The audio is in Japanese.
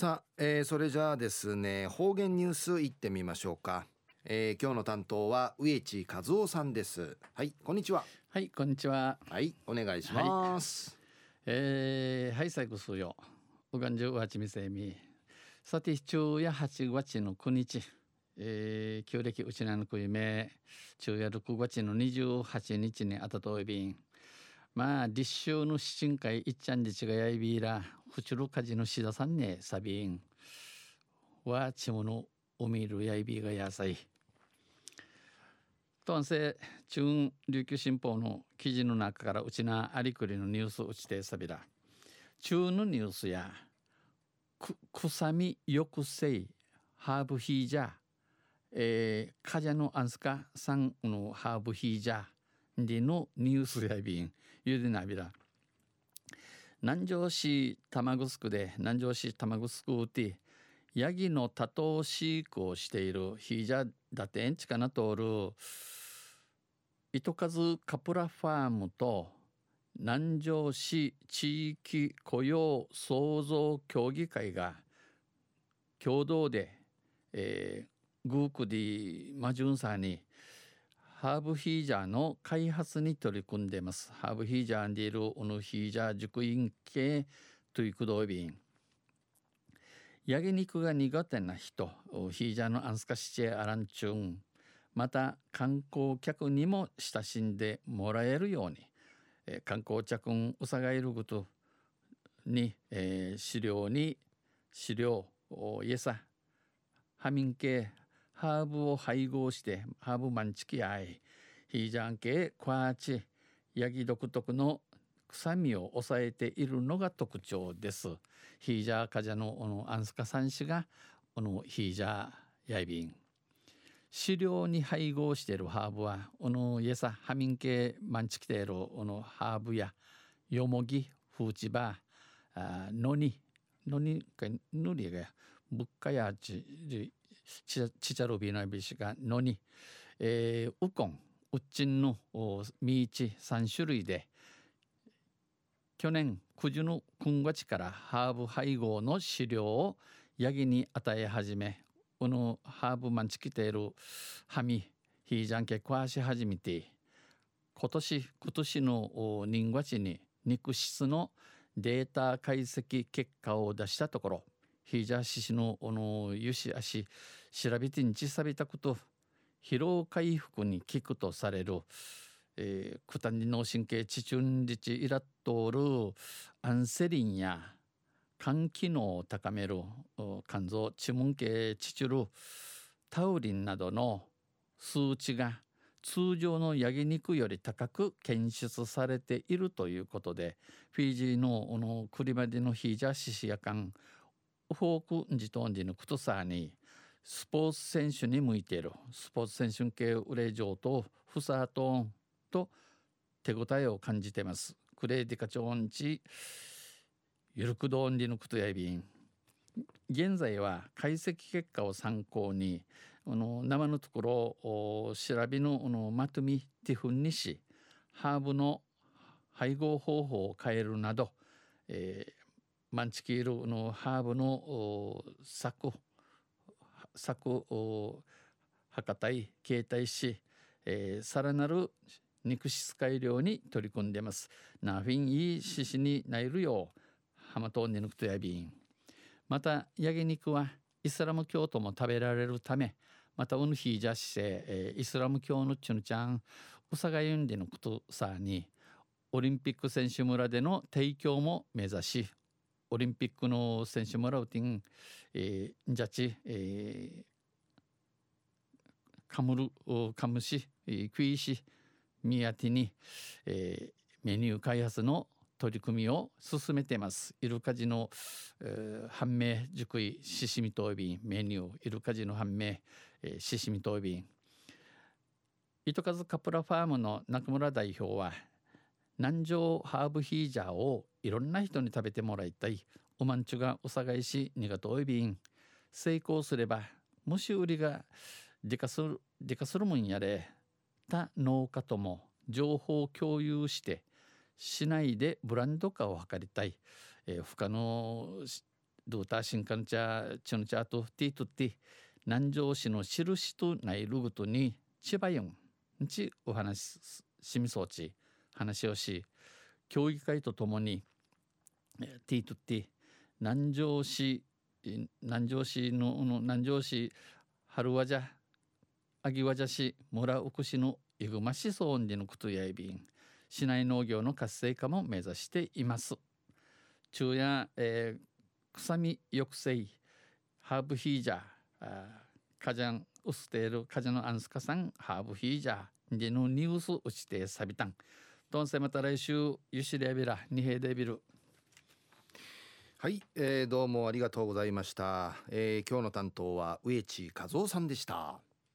さあ、えー、それじゃあですね方言ニュースいってみましょうか、えー、今日の担当は植地和夫さんです。はいこんにちは。はいこんにちは。はいお願いします、はい、えー、はい最後数よ。うがんじゅうわちみせみ。さて昼夜8月の9日えー、旧暦うちなのくいめ。昼夜6月の28日にあたといびんまあ立秋の七神会いっちゃんじちがやいびいらふちるかじのしださんねさびんはちものおみるやいびがやさい。とんせ中琉球新報の記事の中からうちなありくりのニュースうちてさびら。中のニュースやく臭み抑制ハーブヒージャー。えー、カジャのアンスカさんのハーブヒージャー。でのニュースやびんゆでなびら。南城市玉城で南城市玉城てヤギの多頭飼育をしているヒージャダテンチカナ通る糸数カプラファームと南城市地域雇用創造協議会が共同で、えー、グークディマジュンサーにハーブヒージャーの開発に取り組んでいます。ハーブヒージャーにいるオヌヒージャー熟員系ということびヤギ肉が苦手な人、ヒージャーのアンスカシチェアランチュン、また観光客にも親しんでもらえるように、えー、観光客んうさがいることに、えー、飼料に飼料イエサハミン系ハーブを配合してハーブマンチキアイヒージャン系クワーチヤギ独特の臭みを抑えているのが特徴です。ヒージャーカジャののアンスカさん氏がこのヒージャーヤイビン飼料に配合しているハーブはこのイエサハミン系マンチキテールこのハーブやヨモギフーチバーノニノニかヌリがブッカやちちちちゃろびなびしがのに、えー、ウコンウッチンのミーチ3種類で去年九時の9月からハーブ配合の飼料をヤギに与え始めこのハーブマンチキテールハミヒージャンケ壊し始めて今年今年の人月に肉質のデータ解析結果を出したところヒージャーシのおのゆしあし調べてんちさびたこと疲労回復に効くとされる、えー、クタニ脳神経チチュンリチイラットールアンセリンや肝機能を高める肝臓チムン系チチュルタウリンなどの数値が通常のヤギ肉より高く検出されているということでフィジーののクリマディのヒージャーシシヤカンフォークジトンジのクトサーにスポーツ選手に向いている。スポーツ選手系ウレジョーとフサートンと手応えを感じてます。クレーディカチョンチゆるくどんりのクトやびん。現在は解析結果を参考にあの生のところ調べののまとみティフンにしハーブの配合方法を変えるなど、えー、マンチキールのハーブの作作博多い携帯し、えー、さらなる肉質改良に取り組んでます。ナフィンいい獅子になるようハマトンネヌクトヤビン。またヤギ肉はイスラム教徒も食べられるためまたウヌヒージャシセ、えー、イスラム教のチュヌちゃんウサガユンデのことさにオリンピック選手村での提供も目指しオリンピックの選手もらうてん、えー、ジャチ、えー、カムルカムシ、クイシミヤティに、えー、メニュー開発の取り組みを進めてます。イルカジの、えー、判明熟いシシミトービンメニューイルカジの判明、えー、シシミトービン糸数カプラファームの中村代表は南城ハーブヒージャーをいろんな人に食べてもらいたい。おまんちゅがおさがいしにがとおいびん成功すればもし売りがでかするでかするもんやれた農家とも情報を共有して市内でブランド化を図りたい、えー、不可能ドーター新幹茶チュンチャーとティートティ南城市の印とないルグトに千葉四ちお話ししみそうち。話をし協議会とともにティートティ南城市南城市の南城市春和じゃアギワジャ市村奥市のイグマ市村にのことやいびん市内農業の活性化も目指しています。昼夜、えー、臭み抑制ハーブヒージャーカジャンウステールカジャのアンスカさんハーブヒージャーでのニュースうちてサビタンどんせまた来週ユシレビラ二平デビルはい、えー、どうもありがとうございました、えー、今日の担当は植地和夫さんでした。